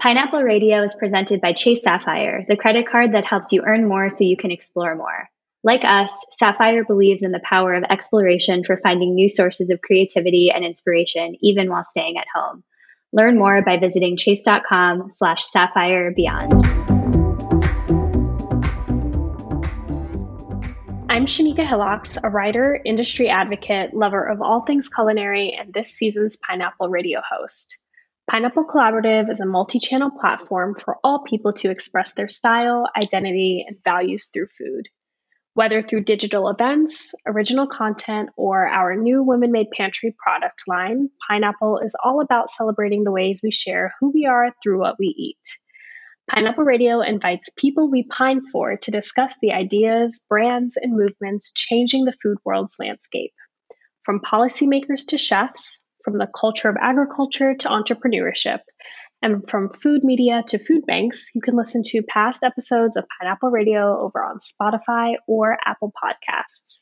Pineapple Radio is presented by Chase Sapphire, the credit card that helps you earn more so you can explore more. Like us, Sapphire believes in the power of exploration for finding new sources of creativity and inspiration, even while staying at home. Learn more by visiting chase.com slash sapphire beyond. I'm Shanika Hillocks, a writer, industry advocate, lover of all things culinary, and this season's Pineapple Radio host. Pineapple Collaborative is a multi channel platform for all people to express their style, identity, and values through food. Whether through digital events, original content, or our new Women Made Pantry product line, Pineapple is all about celebrating the ways we share who we are through what we eat. Pineapple Radio invites people we pine for to discuss the ideas, brands, and movements changing the food world's landscape. From policymakers to chefs, from the culture of agriculture to entrepreneurship. And from food media to food banks, you can listen to past episodes of Pineapple Radio over on Spotify or Apple Podcasts.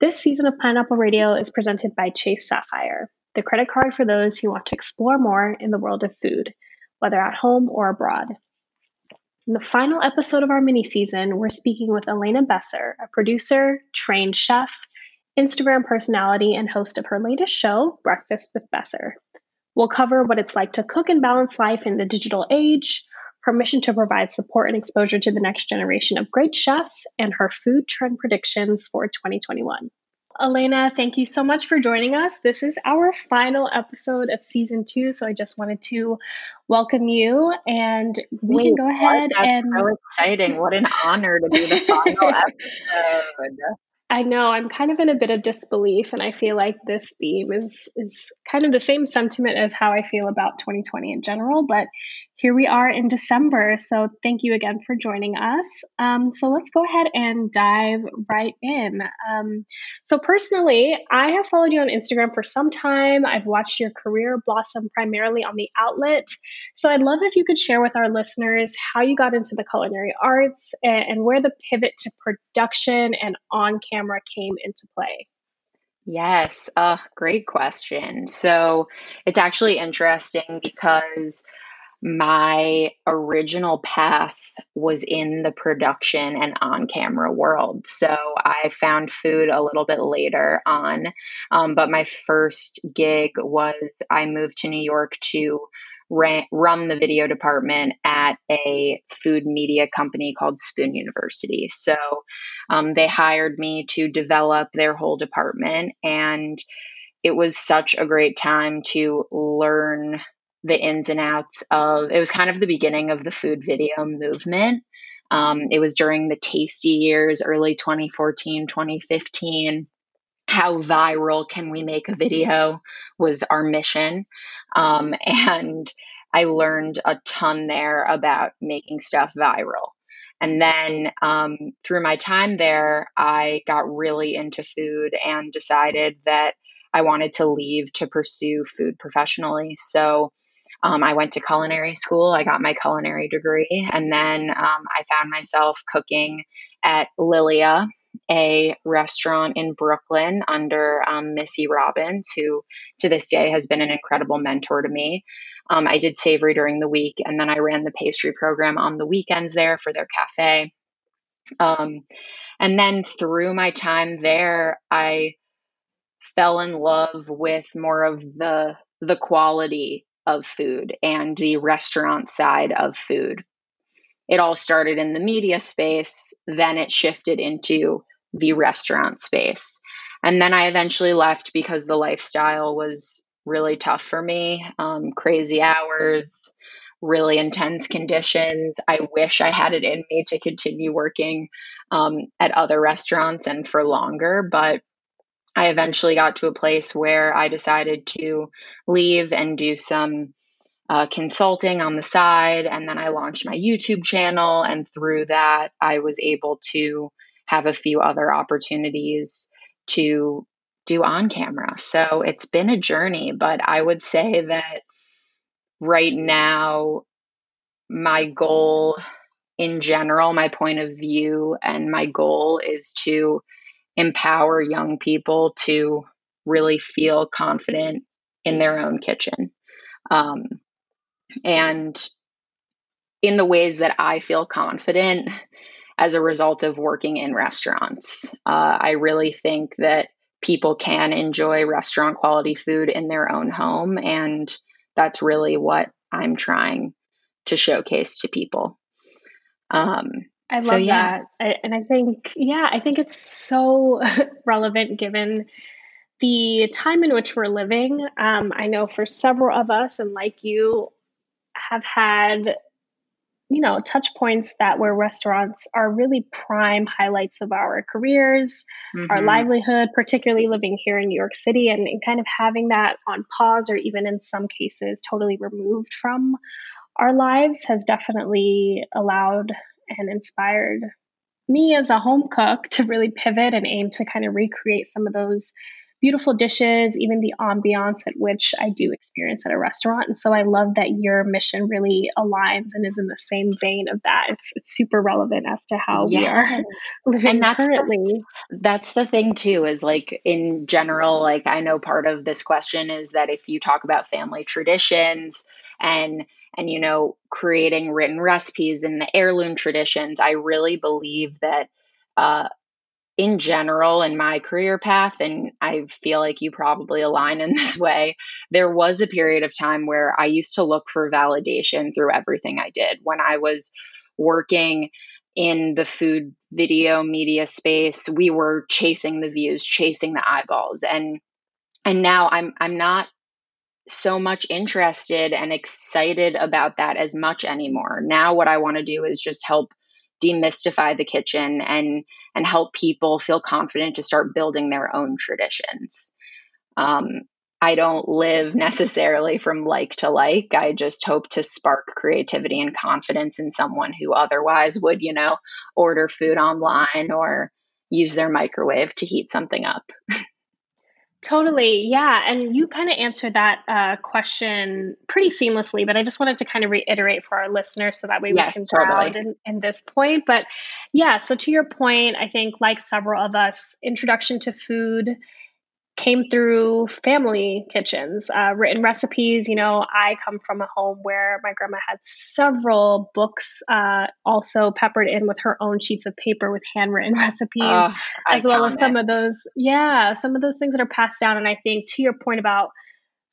This season of Pineapple Radio is presented by Chase Sapphire, the credit card for those who want to explore more in the world of food, whether at home or abroad. In the final episode of our mini season, we're speaking with Elena Besser, a producer, trained chef, Instagram personality, and host of her latest show, Breakfast with Besser. We'll cover what it's like to cook and balance life in the digital age, her mission to provide support and exposure to the next generation of great chefs, and her food trend predictions for 2021. Elena, thank you so much for joining us. This is our final episode of season two, so I just wanted to welcome you, and we Wait, can go ahead and. So exciting! What an honor to be the final episode. I know I'm kind of in a bit of disbelief, and I feel like this theme is is kind of the same sentiment of how I feel about 2020 in general. But here we are in December, so thank you again for joining us. Um, so let's go ahead and dive right in. Um, so personally, I have followed you on Instagram for some time. I've watched your career blossom primarily on the outlet. So I'd love if you could share with our listeners how you got into the culinary arts and, and where the pivot to production and on camera came into play? Yes, uh, great question. So it's actually interesting because my original path was in the production and on camera world. So I found food a little bit later on. Um, but my first gig was I moved to New York to run the video department at a food media company called Spoon University. So um, they hired me to develop their whole department, and it was such a great time to learn the ins and outs of it was kind of the beginning of the food video movement. Um, it was during the tasty years, early 2014, 2015 how viral can we make a video was our mission. Um, and I learned a ton there about making stuff viral. And then um, through my time there, I got really into food and decided that I wanted to leave to pursue food professionally. So um, I went to culinary school. I got my culinary degree. And then um, I found myself cooking at Lilia, a restaurant in Brooklyn under um, Missy Robbins, who to this day has been an incredible mentor to me. Um, I did savory during the week, and then I ran the pastry program on the weekends there for their cafe. Um, and then through my time there, I fell in love with more of the the quality of food and the restaurant side of food it all started in the media space, then it shifted into the restaurant space. And then I eventually left because the lifestyle was really tough for me. Um, crazy hours, really intense conditions. I wish I had it in me to continue working um, at other restaurants and for longer, but I eventually got to a place where I decided to leave and do some uh, consulting on the side. And then I launched my YouTube channel. And through that, I was able to have a few other opportunities to do on camera. So it's been a journey, but I would say that right now, my goal in general, my point of view, and my goal is to empower young people to really feel confident in their own kitchen. Um, and in the ways that I feel confident as a result of working in restaurants. Uh, I really think that people can enjoy restaurant quality food in their own home. And that's really what I'm trying to showcase to people. Um, I love so, yeah. that. I, and I think, yeah, I think it's so relevant given the time in which we're living. Um, I know for several of us, and like you, have had you know touch points that where restaurants are really prime highlights of our careers mm-hmm. our livelihood particularly living here in new york city and, and, kind of having that on pause or even in some cases totally removed from our lives has definitely allowed and inspired me as a home cook to really pivot and aim to kind of recreate some of those beautiful dishes, even the ambiance at which I do experience at a restaurant. And so I love that your mission really aligns and is in the same vein of that. It's, it's super relevant as to how yeah. we are living and that's currently. The, that's the thing too, is like in general, like I know part of this question is that if you talk about family traditions and and you know creating written recipes and the heirloom traditions, I really believe that uh, in general in my career path and i feel like you probably align in this way there was a period of time where i used to look for validation through everything i did. When i was working in the food video media space we were chasing the views chasing the eyeballs and and now i'm i'm not so much interested and excited about that as much anymore now what i want to do is just help demystify the kitchen and and help people feel confident to start building their own traditions. Um, I don't live necessarily from like to like. I just hope to spark creativity and confidence in someone who otherwise would, you know, order food online or use their microwave to heat something up. Totally. Yeah. And you kind of answered that uh, question pretty seamlessly, but I just wanted to kind of reiterate for our listeners so that way yes, we can totally. in, in this point. But yeah, so to your point, I think like several of us, introduction to food came through family kitchens, uh, written recipes. You know, I come from a home where my grandma had several books, uh, also peppered in with her own sheets of paper with handwritten recipes, oh, as well as some of those, yeah, some of those things that are passed down. And I think to your point about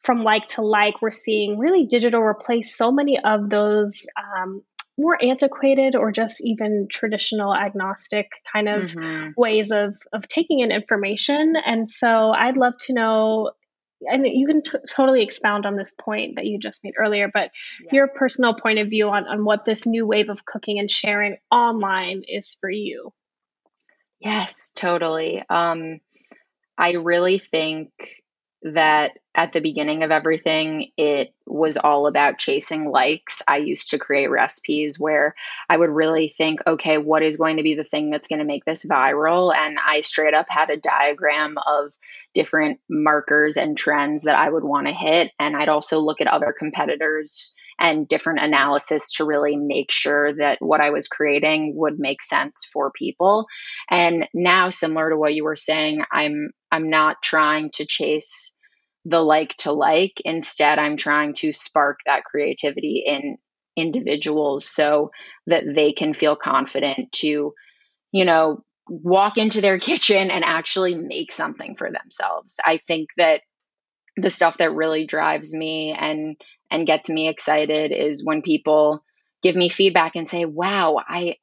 from like to like, we're seeing really digital replace so many of those um, more antiquated or just even traditional agnostic kind of mm-hmm. ways of of taking in information and so i'd love to know and you can t- totally expound on this point that you just made earlier but yes. your personal point of view on, on what this new wave of cooking and sharing online is for you yes totally um, i really think that at the beginning of everything, it was all about chasing likes. I used to create recipes where I would really think, okay, what is going to be the thing that's going to make this viral? And I straight up had a diagram of different markers and trends that I would want to hit. And I'd also look at other competitors and different analysis to really make sure that what I was creating would make sense for people. And now, similar to what you were saying, I'm I'm not trying to chase the like to like. Instead, I'm trying to spark that creativity in individuals so that they can feel confident to, you know, walk into their kitchen and actually make something for themselves. I think that the stuff that really drives me and and gets me excited is when people give me feedback and say, "Wow, I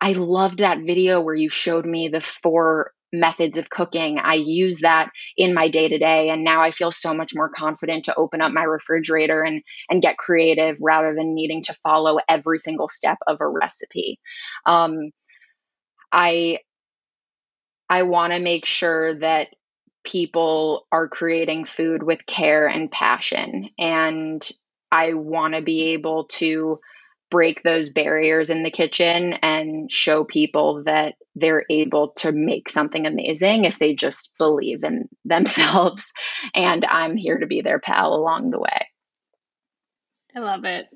I loved that video where you showed me the four methods of cooking. I use that in my day to day. And now I feel so much more confident to open up my refrigerator and, and get creative rather than needing to follow every single step of a recipe. Um, I, I want to make sure that people are creating food with care and passion. And I want to be able to break those barriers in the kitchen and show people that they're able to make something amazing if they just believe in themselves. And I'm here to be their pal along the way. I love it.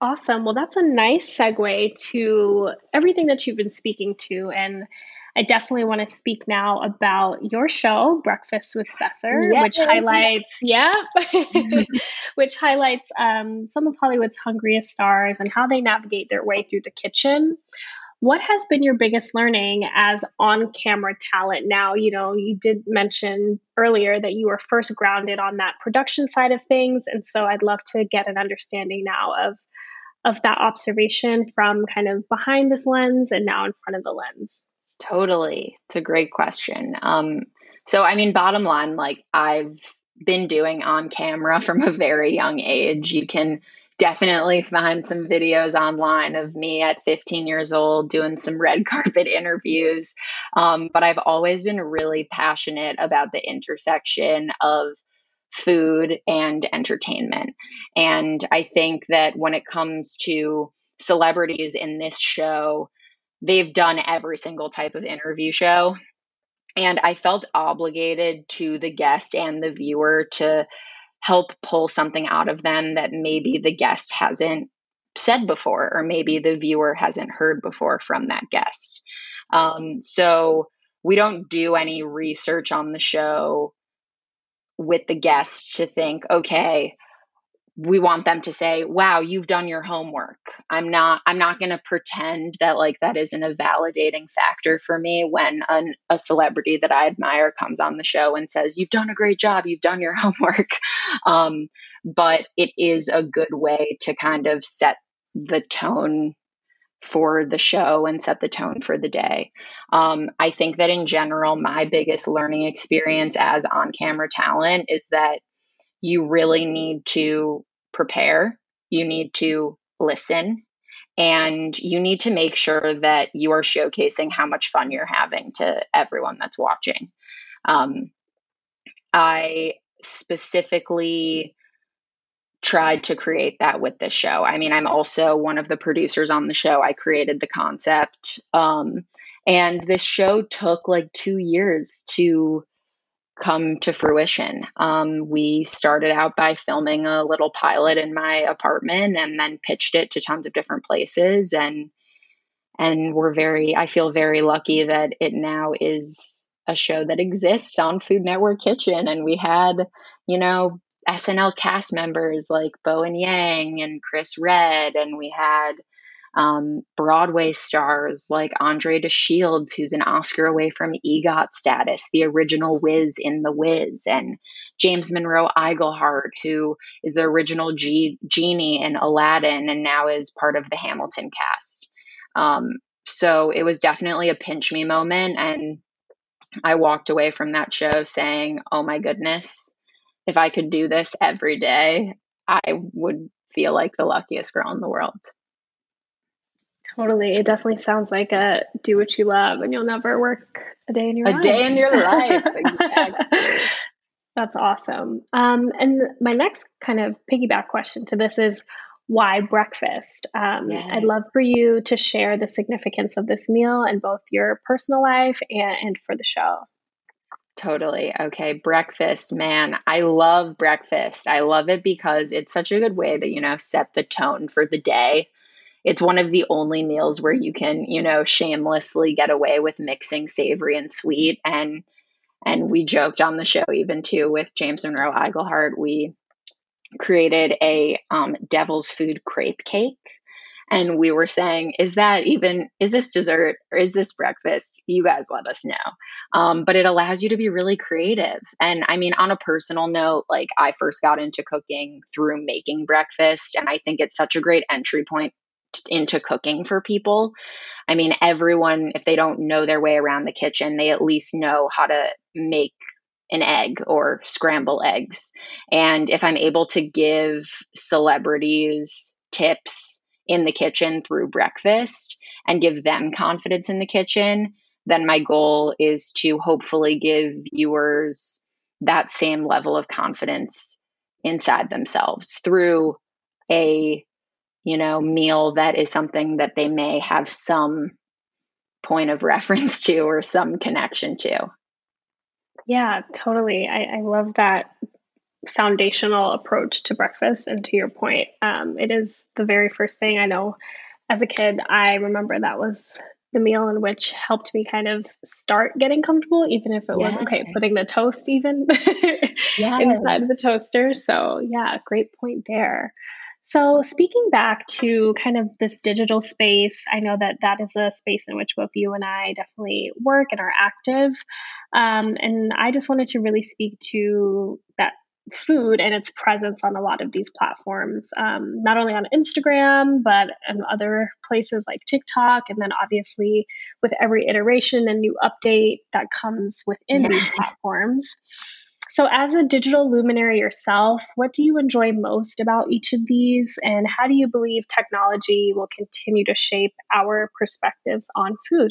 Awesome. Well, that's a nice segue to everything that you've been speaking to. And I definitely want to speak now about your show, Breakfast with Besser, which highlights, yeah, which highlights um, some of Hollywood's hungriest stars and how they navigate their way through the kitchen. What has been your biggest learning as on camera talent now? You know, you did mention earlier that you were first grounded on that production side of things. And so I'd love to get an understanding now of of that observation from kind of behind this lens and now in front of the lens. Totally. It's a great question. Um, so, I mean, bottom line, like I've been doing on camera from a very young age. You can definitely find some videos online of me at 15 years old doing some red carpet interviews. Um, but I've always been really passionate about the intersection of food and entertainment. And I think that when it comes to celebrities in this show, they've done every single type of interview show. And I felt obligated to the guest and the viewer to help pull something out of them that maybe the guest hasn't said before, or maybe the viewer hasn't heard before from that guest. Um, so we don't do any research on the show with the guests to think, okay, we want them to say wow you've done your homework. I'm not i'm not going to pretend that like that isn't a validating factor for me when an, a celebrity that i admire comes on the show and says you've done a great job. You've done your homework. Um, but it is a good way to kind of set the tone for the show and set the tone for the day. Um, I think that in general, my biggest learning experience as on camera talent is that you really need to prepare, you need to listen, and you need to make sure that you are showcasing how much fun you're having to everyone that's watching. Um, I specifically tried to create that with this show. I mean, I'm also one of the producers on the show. I created the concept. Um, and this show took like two years to come to fruition. Um, we started out by filming a little pilot in my apartment and then pitched it to tons of different places and and we're very I feel very lucky that it now is a show that exists on Food Network Kitchen and we had, you know, SNL cast members like Bowen Yang and Chris Redd and we had um, Broadway stars like Andre de Shields, who's an Oscar away from EGOT status, the original Wiz in The Wiz, and James Monroe Iglehart, who is the original G- genie in Aladdin and now is part of the Hamilton cast. Um, so it was definitely a pinch me moment. And I walked away from that show saying, oh my goodness, if I could do this every day, I would feel like the luckiest girl in the world. Totally. It definitely sounds like a do what you love and you'll never work a day in your a life. A day in your life. Exactly. That's awesome. Um, and my next kind of piggyback question to this is why breakfast? Um, yes. I'd love for you to share the significance of this meal in both your personal life and, and for the show. Totally. Okay. Breakfast, man. I love breakfast. I love it because it's such a good way to, you know, set the tone for the day it's one of the only meals where you can, you know, shamelessly get away with mixing savory and sweet. And and we joked on the show even too with James Monroe Iglehart. We created a um, devil's food crepe cake. And we were saying, is that even, is this dessert or is this breakfast? You guys let us know. Um, but it allows you to be really creative. And I mean, on a personal note, like I first got into cooking through making breakfast. And I think it's such a great entry point into cooking for people. I mean, everyone, if they don't know their way around the kitchen, they at least know how to make an egg or scramble eggs. And if I'm able to give celebrities tips in the kitchen through breakfast and give them confidence in the kitchen, then my goal is to hopefully give viewers that same level of confidence inside themselves through a you know, meal that is something that they may have some point of reference to or some connection to. Yeah, totally. I, I love that foundational approach to breakfast. And to your point, um, it is the very first thing I know as a kid. I remember that was the meal in which helped me kind of start getting comfortable, even if it yes. was okay, putting the toast even yes. inside of the toaster. So, yeah, great point there. So, speaking back to kind of this digital space, I know that that is a space in which both you and I definitely work and are active. Um, and I just wanted to really speak to that food and its presence on a lot of these platforms, um, not only on Instagram, but in other places like TikTok. And then obviously, with every iteration and new update that comes within these platforms. So, as a digital luminary yourself, what do you enjoy most about each of these? And how do you believe technology will continue to shape our perspectives on food?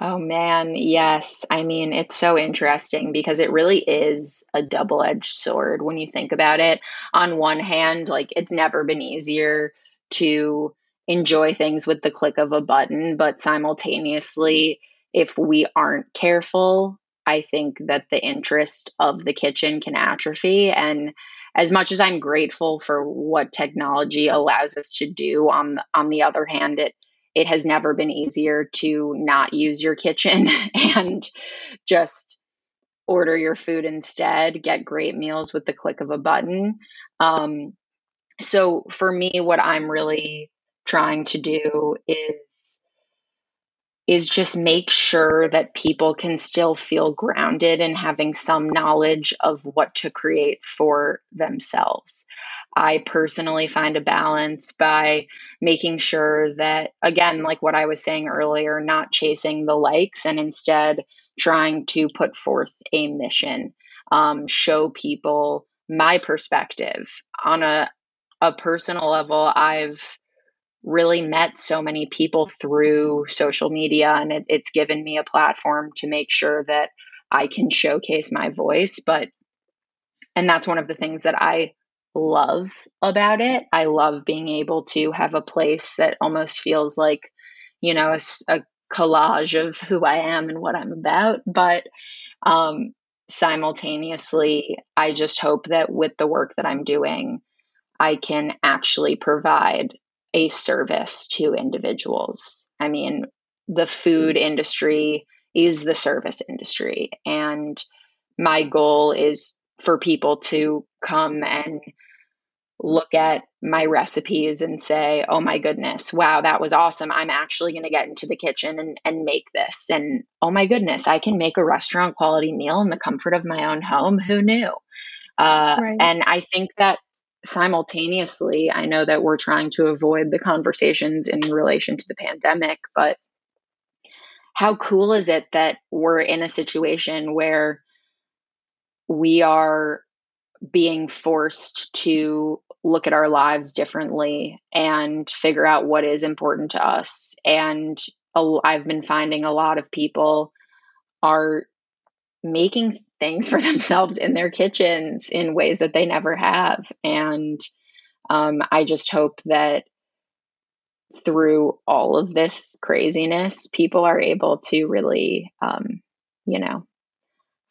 Oh man, yes. I mean, it's so interesting because it really is a double edged sword when you think about it. On one hand, like it's never been easier to enjoy things with the click of a button, but simultaneously, if we aren't careful, I think that the interest of the kitchen can atrophy. And as much as I'm grateful for what technology allows us to do, on on the other hand, it it has never been easier to not use your kitchen and just order your food instead. Get great meals with the click of a button. Um, so for me, what I'm really trying to do is is just make sure that people can still feel grounded and having some knowledge of what to create for themselves. I personally find a balance by making sure that, again, like what I was saying earlier, not chasing the likes and instead trying to put forth a mission, um, show people my perspective on a, a personal level. I've really met so many people through social media, and it, it's given me a platform to make sure that I can showcase my voice. But, and that's one of the things that I love about it. I love being able to have a place that almost feels like, you know, a, a collage of who I am and what I'm about. But, um, simultaneously, I just hope that with the work that I'm doing, I can actually provide a service to individuals. I mean, the food industry is the service industry. And my goal is for people to come and look at my recipes and say, oh my goodness, wow, that was awesome. I'm actually going to get into the kitchen and, and make this. And oh my goodness, I can make a restaurant quality meal in the comfort of my own home. Who knew? Uh, right. And I think that simultaneously, I know that we're trying to avoid the conversations in relation to the pandemic, but how cool is it that we're in a situation where we are being forced to look at our lives differently and figure out what is important to us. And I've been finding a lot of people are making things for themselves in their kitchens in ways that they never have. And um, I just hope that through all of this craziness, people are able to really, um, you know,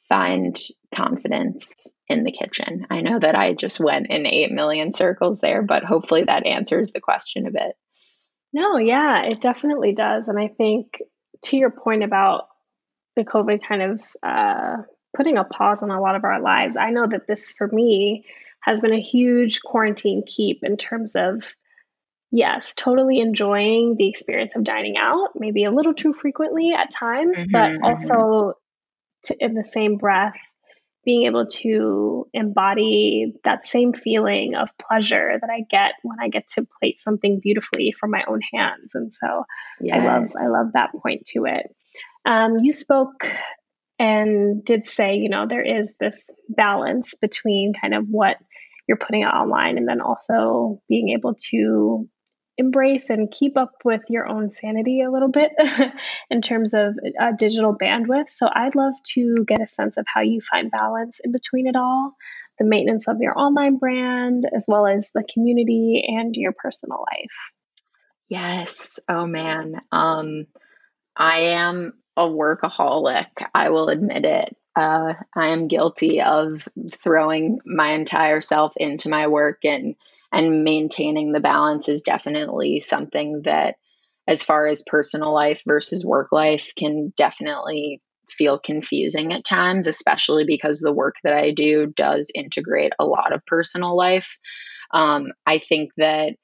find confidence in the kitchen. I know that I just went in 8 million circles there, but hopefully that answers the question a bit. No, yeah, it definitely does. And I think to your point about the COVID kind of uh, putting a pause on a lot of our lives. I know that this, for me, has been a huge quarantine keep in terms of, yes, totally enjoying the experience of dining out, maybe a little too frequently at times, mm-hmm, but mm-hmm. also to, in the same breath, being able to embody that same feeling of pleasure that I get when I get to plate something beautifully from my own hands. And so yes. I love I love that point to it. Um, you spoke and did say, you know, there is this balance between kind of what you're putting out online and then also being able to embrace and keep up with your own sanity a little bit in terms of uh, digital bandwidth. So I'd love to get a sense of how you find balance in between it all the maintenance of your online brand, as well as the community and your personal life. Yes. Oh man. Um, I am a workaholic. I will admit it. Uh, I am guilty of throwing my entire self into my work and and maintaining the balance is definitely something that as far as personal life versus work life can definitely feel confusing at times, especially because the work that I do does integrate a lot of personal life. Um, I think that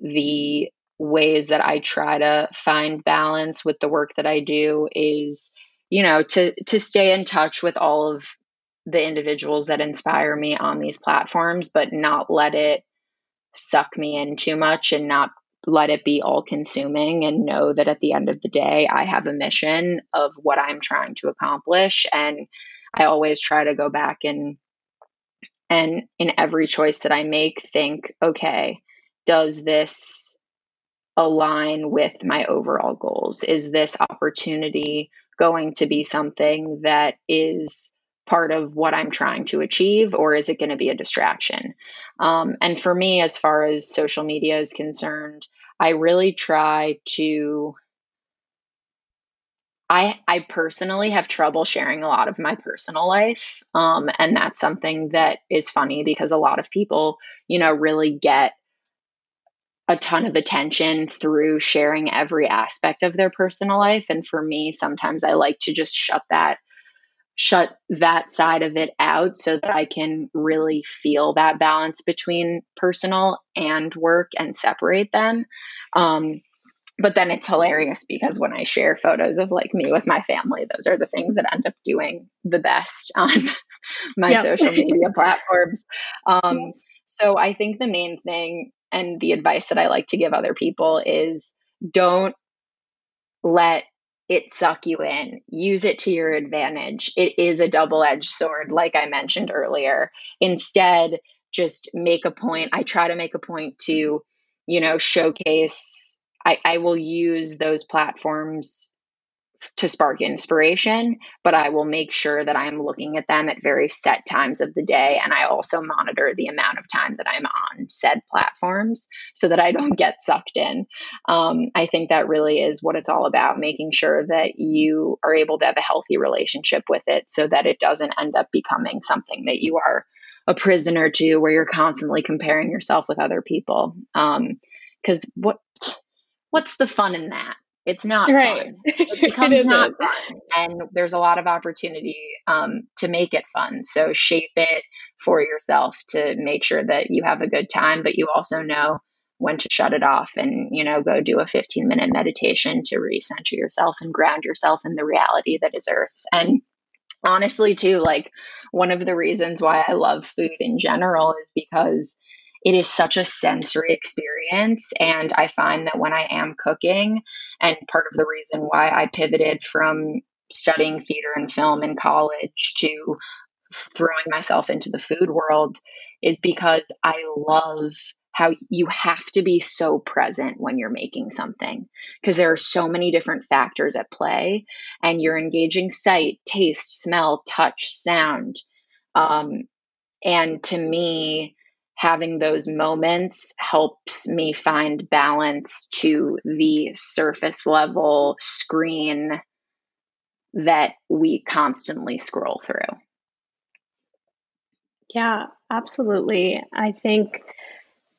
the ways that I try to find balance with the work that I do is, you know, to to stay in touch with all of the individuals that inspire me on these platforms, but not let it suck me in too much and not let it be all consuming and know that at the end of the day, I have a mission of what I'm trying to accomplish. And I always try to go back and and in every choice that I make, think, okay, does this align with my overall goals? Is this opportunity going to be something that is part of what I'm trying to achieve, or is it going to be a distraction? Um, and for me, as far as social media is concerned, I really try to. I, I personally have trouble sharing a lot of my personal life. Um, and that's something that is funny because a lot of people, you know, really get a ton of attention through sharing every aspect of their personal life. And for me, sometimes I like to just shut that shut that side of it out so that I can really feel that balance between personal and work and separate them. Um, but then it's hilarious because when I share photos of like me with my family, those are the things that end up doing the best on my yep. social media platforms. Um, so I think the main thing and the advice that I like to give other people is don't let it suck you in. Use it to your advantage. It is a double edged sword, like I mentioned earlier. Instead, just make a point. I try to make a point to, you know, showcase. I, I will use those platforms to spark inspiration, but I will make sure that I'm looking at them at very set times of the day. And I also monitor the amount of time that I'm on said platforms so that I don't get sucked in. Um, I think that really is what it's all about making sure that you are able to have a healthy relationship with it so that it doesn't end up becoming something that you are a prisoner to where you're constantly comparing yourself with other people. Because um, what what's the fun in that? It's not right. fun. It becomes it not fun. And there's a lot of opportunity um, to make it fun. So shape it for yourself to make sure that you have a good time, but you also know when to shut it off and, you know, go do a 15 minute meditation to recenter yourself and ground yourself in the reality that is Earth. And honestly, too, like one of the reasons why I love food in general is because it is such a sensory experience. And I find that when I am cooking, and part of the reason why I pivoted from studying theater and film in college to throwing myself into the food world is because I love how you have to be so present when you're making something because there are so many different factors at play and you're engaging sight, taste, smell, touch, sound. Um, and to me, having those moments helps me find balance to the surface level screen that we constantly scroll through. Yeah, absolutely. I think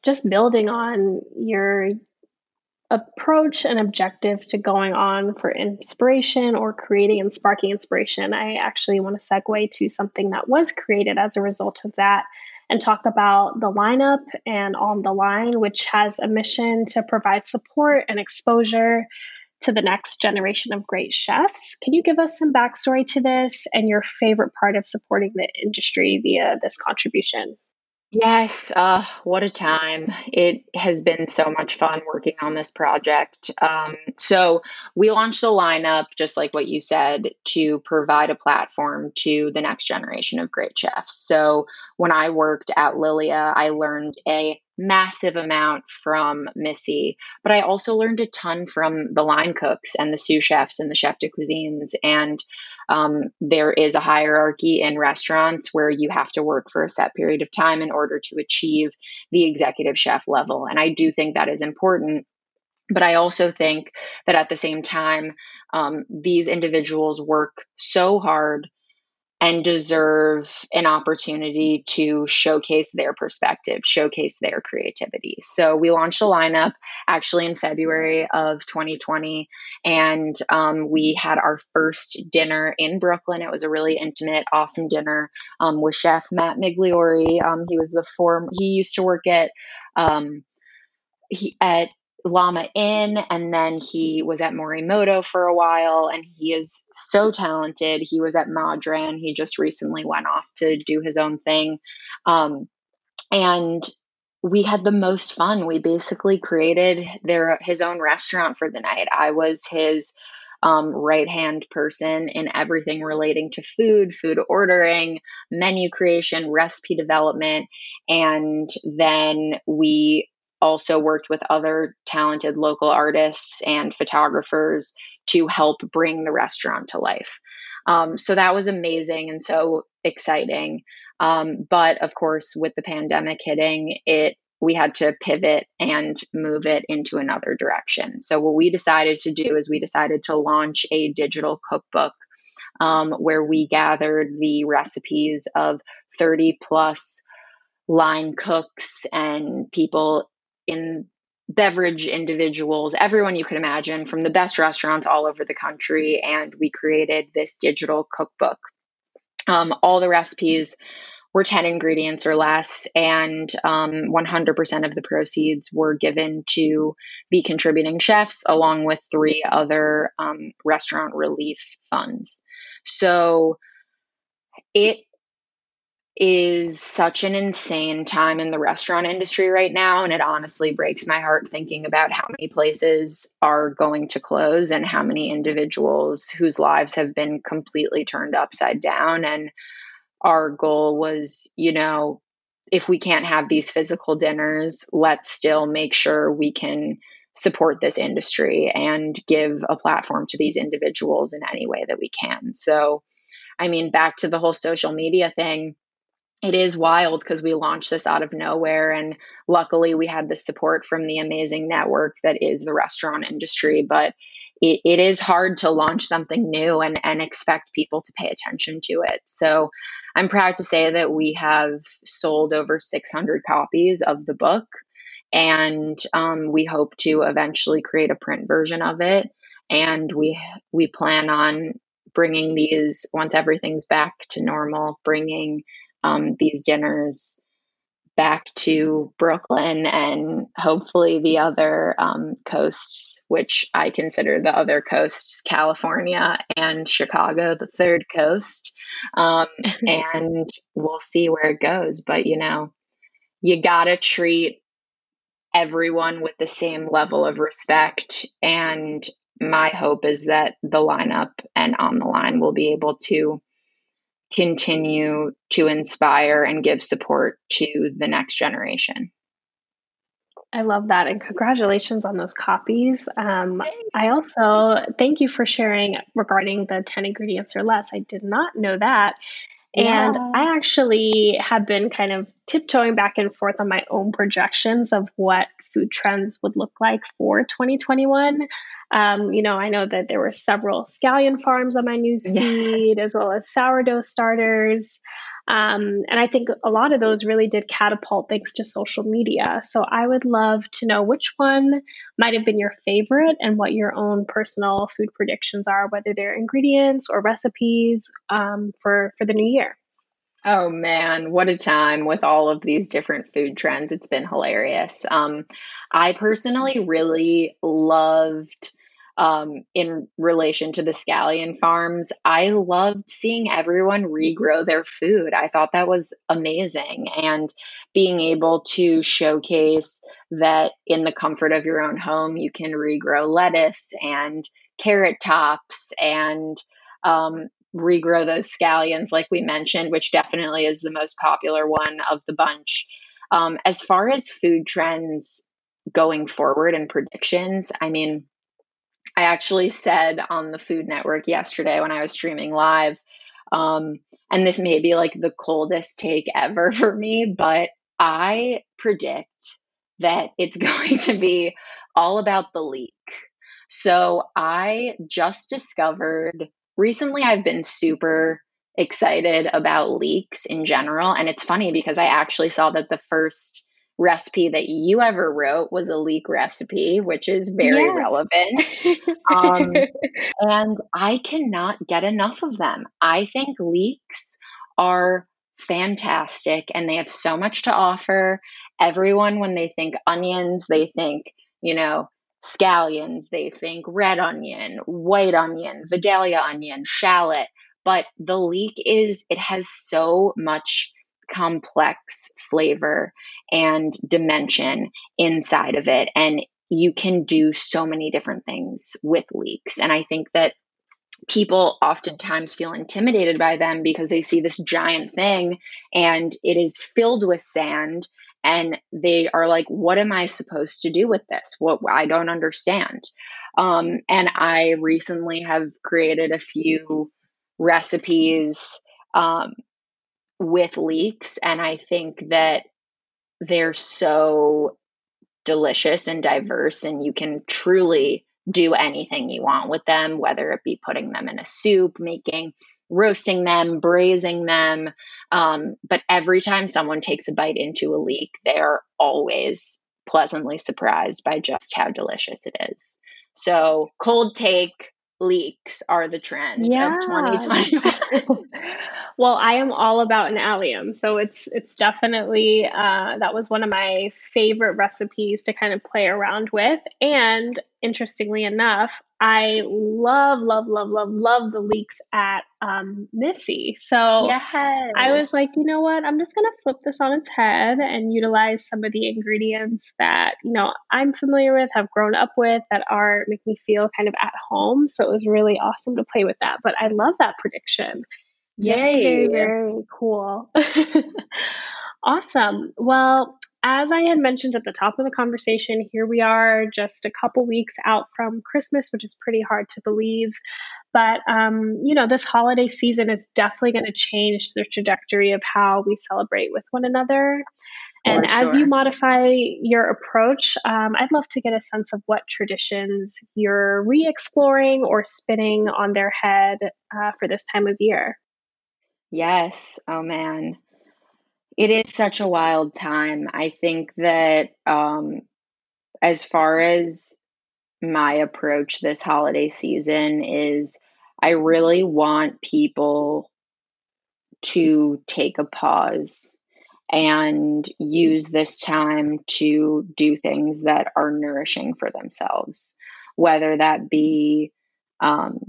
just building on your approach and objective to going on for inspiration or creating and sparking inspiration, I actually want to segue to something that was created as a result of that and talk about the lineup and on the line, which has a mission to provide support and exposure to the next generation of great chefs. Can you give us some backstory to this and your favorite part of supporting the industry via this contribution? Yes, uh, what a time. It has been so much fun working on this project. Um, so, we launched the lineup, just like what you said, to provide a platform to the next generation of great chefs. So, when I worked at Lilia, I learned a massive amount from Missy, but I also learned a ton from the line cooks and the sous chefs and the chef de cuisines. And um, there is a hierarchy in restaurants where you have to work for a set period of time in order to achieve the executive chef level. And I do think that is important. But I also think that at the same time, um, these individuals work so hard and deserve an opportunity to showcase their perspective, showcase their creativity. So we launched a lineup actually in February of 2020, and um, we had our first dinner in Brooklyn. It was a really intimate, awesome dinner um, with Chef Matt Migliori. Um, he was the form. He used to work at um, he at Llama Inn, and then he was at Morimoto for a while, and he is so talented. He was at Madran. He just recently went off to do his own thing. Um, and we had the most fun. We basically created their his own restaurant for the night. I was his um, right hand person in everything relating to food, food ordering, menu creation, recipe development. And then we also worked with other talented local artists and photographers to help bring the restaurant to life. Um, so that was amazing and so exciting. Um, but of course, with the pandemic hitting, it we had to pivot and move it into another direction. So what we decided to do is we decided to launch a digital cookbook um, where we gathered the recipes of 30 plus line cooks and people in beverage individuals, everyone you could imagine from the best restaurants all over the country. And we created this digital cookbook. Um, all the recipes were 10 ingredients or less, and um, 100% of the proceeds were given to the contributing chefs, along with three other um, restaurant relief funds. So it is such an insane time in the restaurant industry right now. And it honestly breaks my heart thinking about how many places are going to close and how many individuals whose lives have been completely turned upside down. And our goal was, you know, if we can't have these physical dinners, let's still make sure we can support this industry and give a platform to these individuals in any way that we can. So, I mean, back to the whole social media thing it is wild because we launched this out of nowhere and luckily we had the support from the amazing network that is the restaurant industry but it, it is hard to launch something new and, and expect people to pay attention to it. So i'm proud to say that we have sold over 600 copies of the book and um, we hope to eventually create a print version of it and we we plan on bringing these once everything's back to normal bringing um, these dinners back to Brooklyn and hopefully the other um, coasts, which I consider the other coasts, California and Chicago, the third coast. Um, and we'll see where it goes. But, you know, you got to treat everyone with the same level of respect. And my hope is that the lineup and on the line will be able to continue to inspire and give support to the next generation. I love that. And congratulations on those copies. Um, I also thank you for sharing regarding the 10 ingredients or less. I did not know that. Yeah. And I actually have been kind of tiptoeing back and forth on my own projections of what food trends would look like for 2021. Um, you know, I know that there were several scallion farms on my newsfeed, yeah. as well as sourdough starters. Um, and I think a lot of those really did catapult thanks to social media. So I would love to know which one might have been your favorite and what your own personal food predictions are, whether they're ingredients or recipes um, for, for the new year. Oh man, what a time with all of these different food trends. It's been hilarious. Um, I personally really loved um, in relation to the scallion farms. I loved seeing everyone regrow their food. I thought that was amazing. And being able to showcase that in the comfort of your own home, you can regrow lettuce and carrot tops and um, regrow those scallions, like we mentioned, which definitely is the most popular one of the bunch. Um, as far as food trends going forward and predictions, I mean, I actually said on the Food Network yesterday when I was streaming live, um, and this may be like the coldest take ever for me, but I predict that it's going to be all about the leek. So I just discovered recently, I've been super excited about leeks in general. And it's funny because I actually saw that the first recipe that you ever wrote was a leek recipe, which is very yes. relevant. um, and I cannot get enough of them. I think leeks are fantastic and they have so much to offer. Everyone, when they think onions, they think, you know, scallions, they think red onion, white onion, Vidalia onion, shallot. But the leek is, it has so much complex flavor and dimension inside of it. And you can do so many different things with leeks. And I think that people oftentimes feel intimidated by them because they see this giant thing and it is filled with sand and they are like what am i supposed to do with this? What i don't understand. Um, and i recently have created a few recipes um, with leeks and i think that they're so delicious and diverse and you can truly do anything you want with them, whether it be putting them in a soup, making, roasting them, braising them. Um, but every time someone takes a bite into a leek, they're always pleasantly surprised by just how delicious it is. So, cold take leeks are the trend yeah. of 2020. well, I am all about an allium, so it's it's definitely uh, that was one of my favorite recipes to kind of play around with. And interestingly enough, I love, love, love, love, love the leeks at um, Misi. So yes. I was like, you know what? I'm just going to flip this on its head and utilize some of the ingredients that, you know, I'm familiar with, have grown up with, that are make me feel kind of at home. So it was really awesome to play with that. But I love that prediction. Yay. Very, very cool. awesome. Well, as I had mentioned at the top of the conversation, here we are just a couple weeks out from Christmas, which is pretty hard to believe. But, um, you know, this holiday season is definitely going to change the trajectory of how we celebrate with one another. And sure. as you modify your approach, um, I'd love to get a sense of what traditions you're re exploring or spinning on their head uh, for this time of year. Yes. Oh, man. It is such a wild time. I think that um, as far as my approach this holiday season is I really want people to take a pause and use this time to do things that are nourishing for themselves, whether that be um,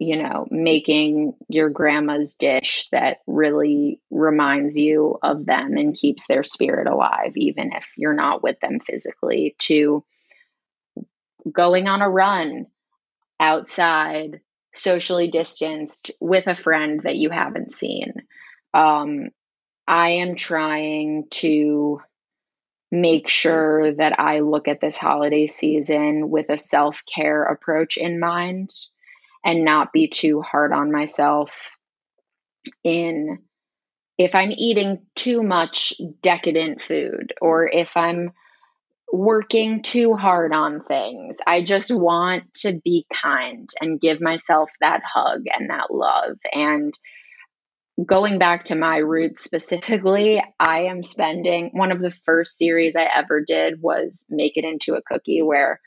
you know, making your grandma's dish that really reminds you of them and keeps their spirit alive, even if you're not with them physically, to going on a run outside, socially distanced with a friend that you haven't seen. Um, I am trying to make sure that I look at this holiday season with a self care approach in mind and not be too hard on myself in if I'm eating too much decadent food or if I'm working too hard on things. I just want to be kind and give myself that hug and that love. And going back to my roots specifically, I am spending one of the first series I ever did was Make It Into a Cookie, where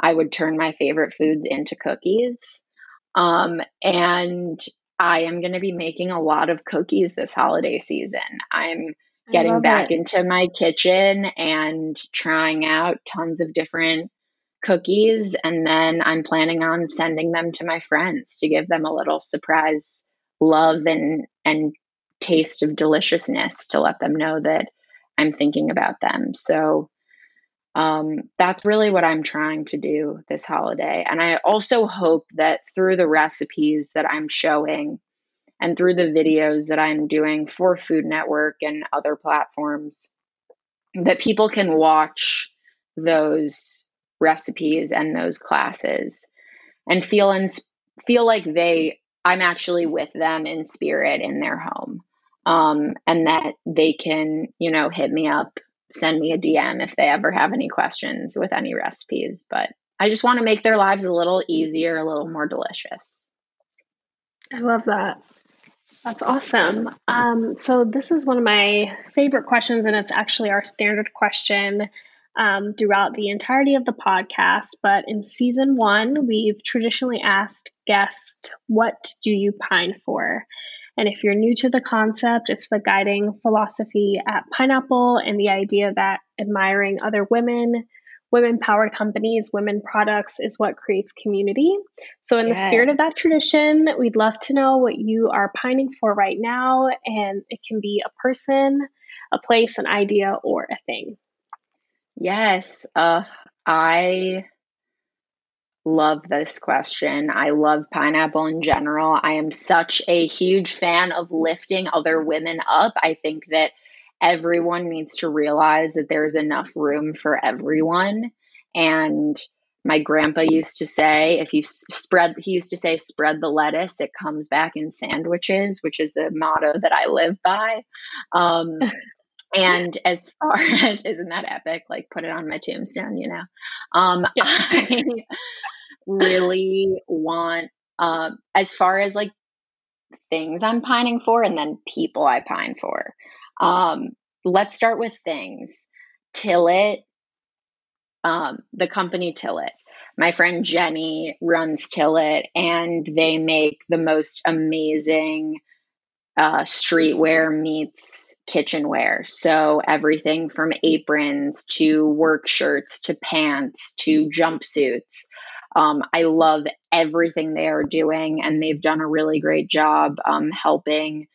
I would turn my favorite foods into cookies. Um, and I am going to be making a lot of cookies this holiday season. I'm getting back it. into my kitchen and trying out tons of different cookies. And then I'm planning on sending them to my friends to give them a little surprise love and, and taste of deliciousness to let them know that I'm thinking about them. So um, that's really what I'm trying to do this holiday. And I also hope that through the recipes that I'm showing and through the videos that I'm doing for Food Network and other platforms, that people can watch those recipes and those classes and feel and feel like they I'm actually with them in spirit in their home. Um, and that they can, you know, hit me up send me a DM if they ever have any questions with any recipes. But I just want to make their lives a little easier, a little more delicious. I love that. That's awesome. Um, so, this is one of my favorite questions, and it's actually our standard question um, throughout the entirety of the podcast. But in season one, we've traditionally asked guests, What do you pine for? And if you're new to the concept, it's the guiding philosophy at Pineapple and the idea that admiring other women, women powered companies, women products is what creates community. So, in yes. the spirit of that tradition, we'd love to know what you are pining for right now. And it can be a person, a place, an idea, or a thing. Yes. Uh, I love this question. I love pineapple in general. I am such a huge fan of lifting other women up. I think that everyone needs to realize that there's enough room for everyone. And my grandpa used to say, if you spread, he used to say, spread the lettuce, it comes back in sandwiches, which is a motto that I live by. Um, and as far as, isn't that epic? Like, put it on my tombstone, you know? Um, yeah. I really want, um, as far as like things I'm pining for and then people I pine for. Um, let's start with things. Tilit, um, the company Tilit. My friend Jenny runs Tilit, and they make the most amazing uh, streetwear meets kitchenware. So everything from aprons to work shirts to pants to jumpsuits. Um, I love everything they are doing, and they've done a really great job um, helping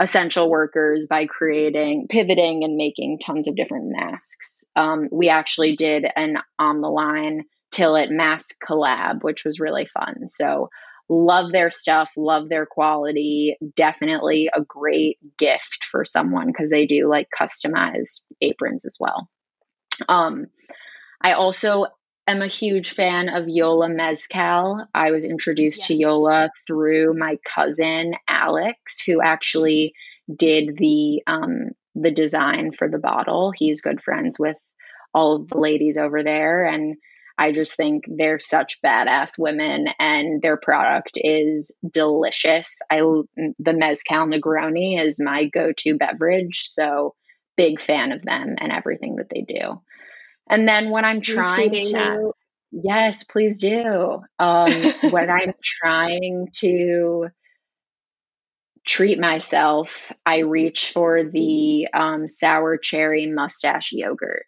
essential workers by creating, pivoting, and making tons of different masks. Um, we actually did an on the line Tilit mask collab, which was really fun. So, love their stuff, love their quality. Definitely a great gift for someone because they do like customized aprons as well. Um, I also am a huge fan of Yola Mezcal. I was introduced yes. to Yola through my cousin Alex, who actually did the um, the design for the bottle. He's good friends with all of the ladies over there, and I just think they're such badass women, and their product is delicious. I the mezcal Negroni is my go to beverage, so big fan of them and everything that they do. And then when I'm trying to, yes, please do. Um, when I'm trying to treat myself, I reach for the um, sour cherry mustache yogurt.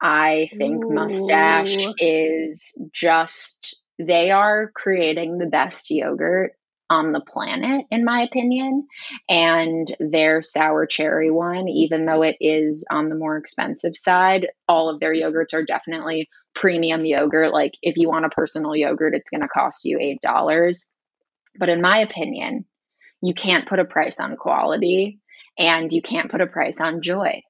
I think Ooh. mustache is just, they are creating the best yogurt on the planet, in my opinion. And their sour cherry one, even though it is on the more expensive side, all of their yogurts are definitely premium yogurt. Like if you want a personal yogurt, it's going to cost you $8. But in my opinion, you can't put a price on quality and you can't put a price on joy.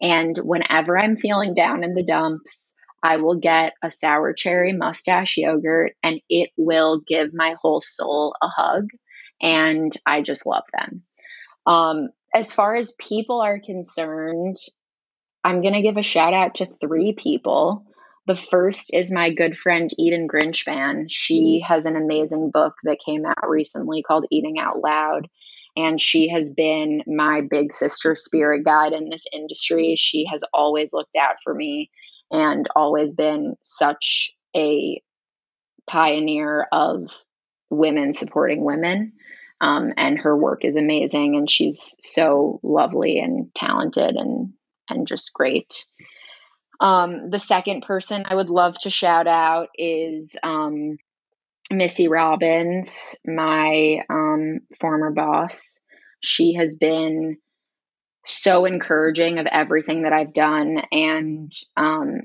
And whenever I'm feeling down in the dumps, I will get a sour cherry mustache yogurt and it will give my whole soul a hug. And I just love them. Um, as far as people are concerned, I'm going to give a shout out to three people. The first is my good friend Eden Grinshpan. She has an amazing book that came out recently called Eating Out Loud. And she has been my big sister spirit guide in this industry. She has always looked out for me and always been such a pioneer of women supporting women. Um, and her work is amazing, and she's so lovely and talented and and just great. Um, the second person I would love to shout out is um, Missy Robbins, my um, former boss. She has been so encouraging of everything that I've done. And um,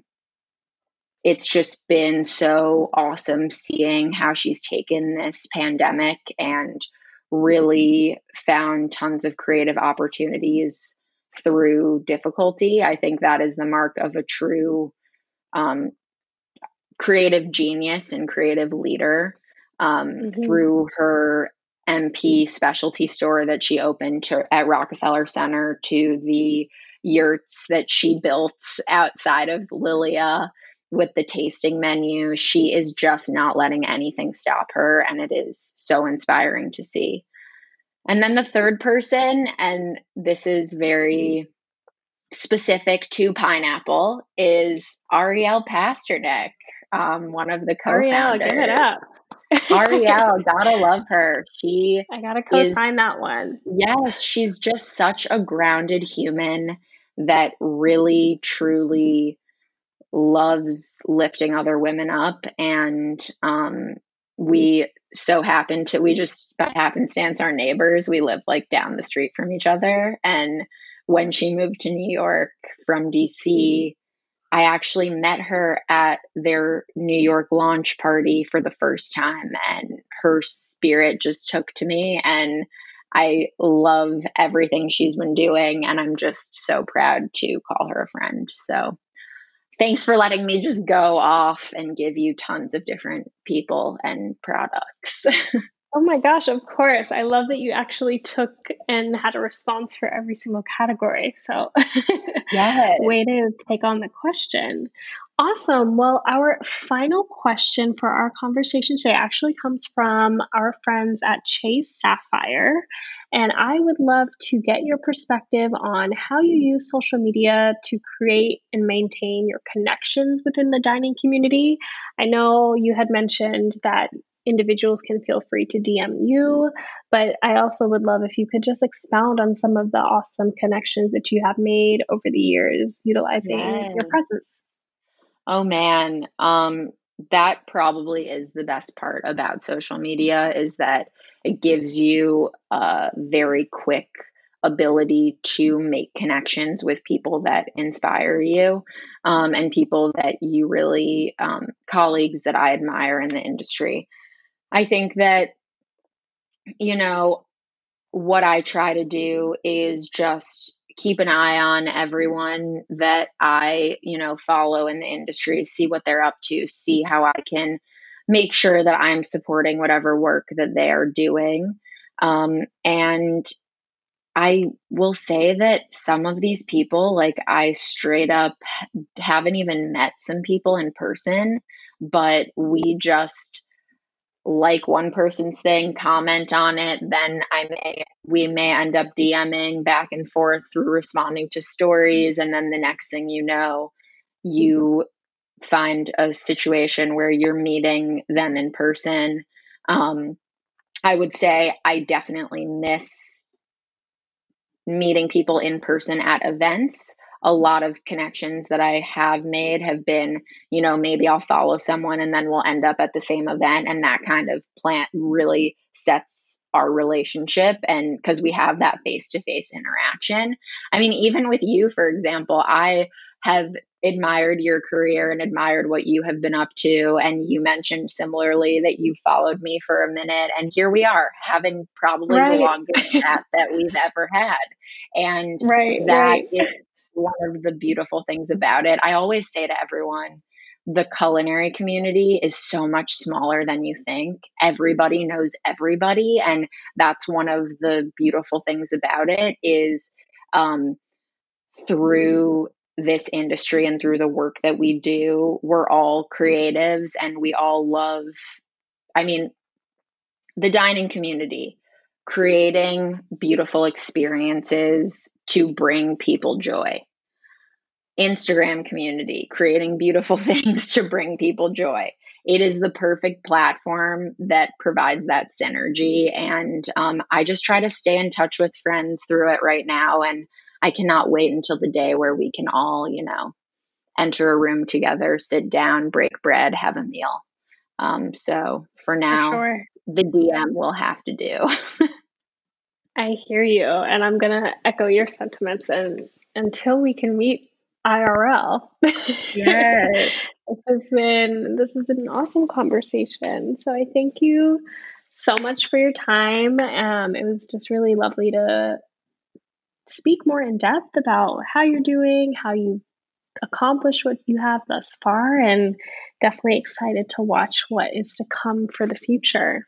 it's just been so awesome seeing how she's taken this pandemic and really found tons of creative opportunities through difficulty. I think that is the mark of a true um, creative genius and creative leader um, mm-hmm. through her MP specialty store that she opened to, at Rockefeller Center to the yurts that she built outside of Lilia with the tasting menu. She is just not letting anything stop her, and it is so inspiring to see. And then the third person, and this is very specific to pineapple, is Ariel Pasternak, um, one of the co-founders. Ariel, give it up. Ariel, gotta love her. She I gotta co-sign is, that one. Yes, she's just such a grounded human that really truly loves lifting other women up and um, we so happen to we just by happenstance our neighbors we live like down the street from each other and when she moved to new york from dc i actually met her at their new york launch party for the first time and her spirit just took to me and i love everything she's been doing and i'm just so proud to call her a friend so thanks for letting me just go off and give you tons of different people and products. oh my gosh, of course. I love that you actually took and had a response for every single category. So, yes. way to take on the question. Awesome. Well, our final question for our conversation today actually comes from our friends at Chase Sapphire. And I would love to get your perspective on how you use social media to create and maintain your connections within the dining community. I know you had mentioned that individuals can feel free to DM you, but I also would love if you could just expound on some of the awesome connections that you have made over the years utilizing yes. your presence. Oh man, um, that probably is the best part about social media is that it gives you a very quick ability to make connections with people that inspire you um, and people that you really, um, colleagues that I admire in the industry. I think that, you know, what I try to do is just keep an eye on everyone that I, you know, follow in the industry, see what they're up to, see how I can make sure that I'm supporting whatever work that they are doing. Um, and I will say that some of these people, like I straight up haven't even met some people in person, but we just like one person's thing, comment on it, then I may we may end up DMing back and forth through responding to stories and then the next thing you know, you find a situation where you're meeting them in person. Um, I would say I definitely miss meeting people in person at events. A lot of connections that I have made have been, you know, maybe I'll follow someone and then we'll end up at the same event. And that kind of plant really sets our relationship. And because we have that face to face interaction. I mean, even with you, for example, I have admired your career and admired what you have been up to. And you mentioned similarly that you followed me for a minute. And here we are having probably right. the longest chat that we've ever had. And right, that right. is one of the beautiful things about it. I always say to everyone, the culinary community is so much smaller than you think. Everybody knows everybody. And that's one of the beautiful things about it is um, through this industry and through the work that we do, we're all creatives and we all love, I mean, the dining community, creating beautiful experiences to bring people joy. Instagram community, creating beautiful things to bring people joy. It is the perfect platform that provides that synergy. And um, I just try to stay in touch with friends through it right now. And I cannot wait until the day where we can all, you know, enter a room together, sit down, break bread, have a meal. Um, so for now, for sure. the DM will have to do. I hear you, and I'm gonna echo your sentiments. And until we can meet IRL, yes, this has been this has been an awesome conversation. So I thank you so much for your time. Um, it was just really lovely to speak more in depth about how you're doing, how you've accomplished what you have thus far, and definitely excited to watch what is to come for the future.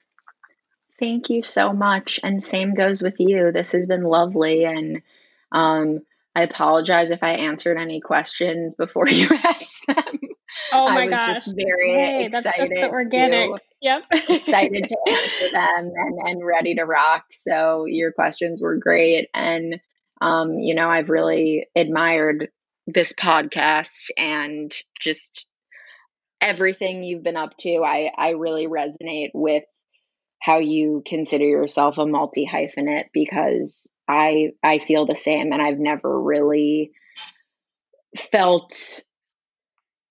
Thank you so much. And same goes with you. This has been lovely. And um, I apologize if I answered any questions before you asked them. Oh my I was gosh. just very Hey, excited. that's just the organic. To, Yep. excited to answer them and, and ready to rock. So your questions were great. And, um, you know, I've really admired this podcast and just everything you've been up to. I, I really resonate with how you consider yourself a multi hyphenate because I I feel the same and I've never really felt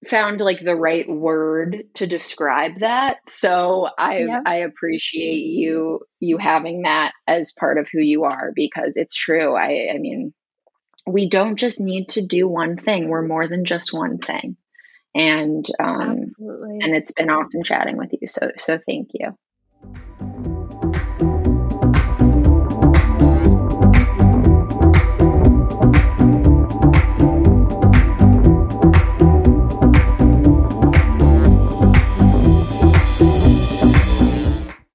found like the right word to describe that. So I Yep. I appreciate you you having that as part of who you are because it's true. I I mean we don't just need to do one thing. We're more than just one thing. And um Absolutely. and it's been awesome chatting with you. So so thank you.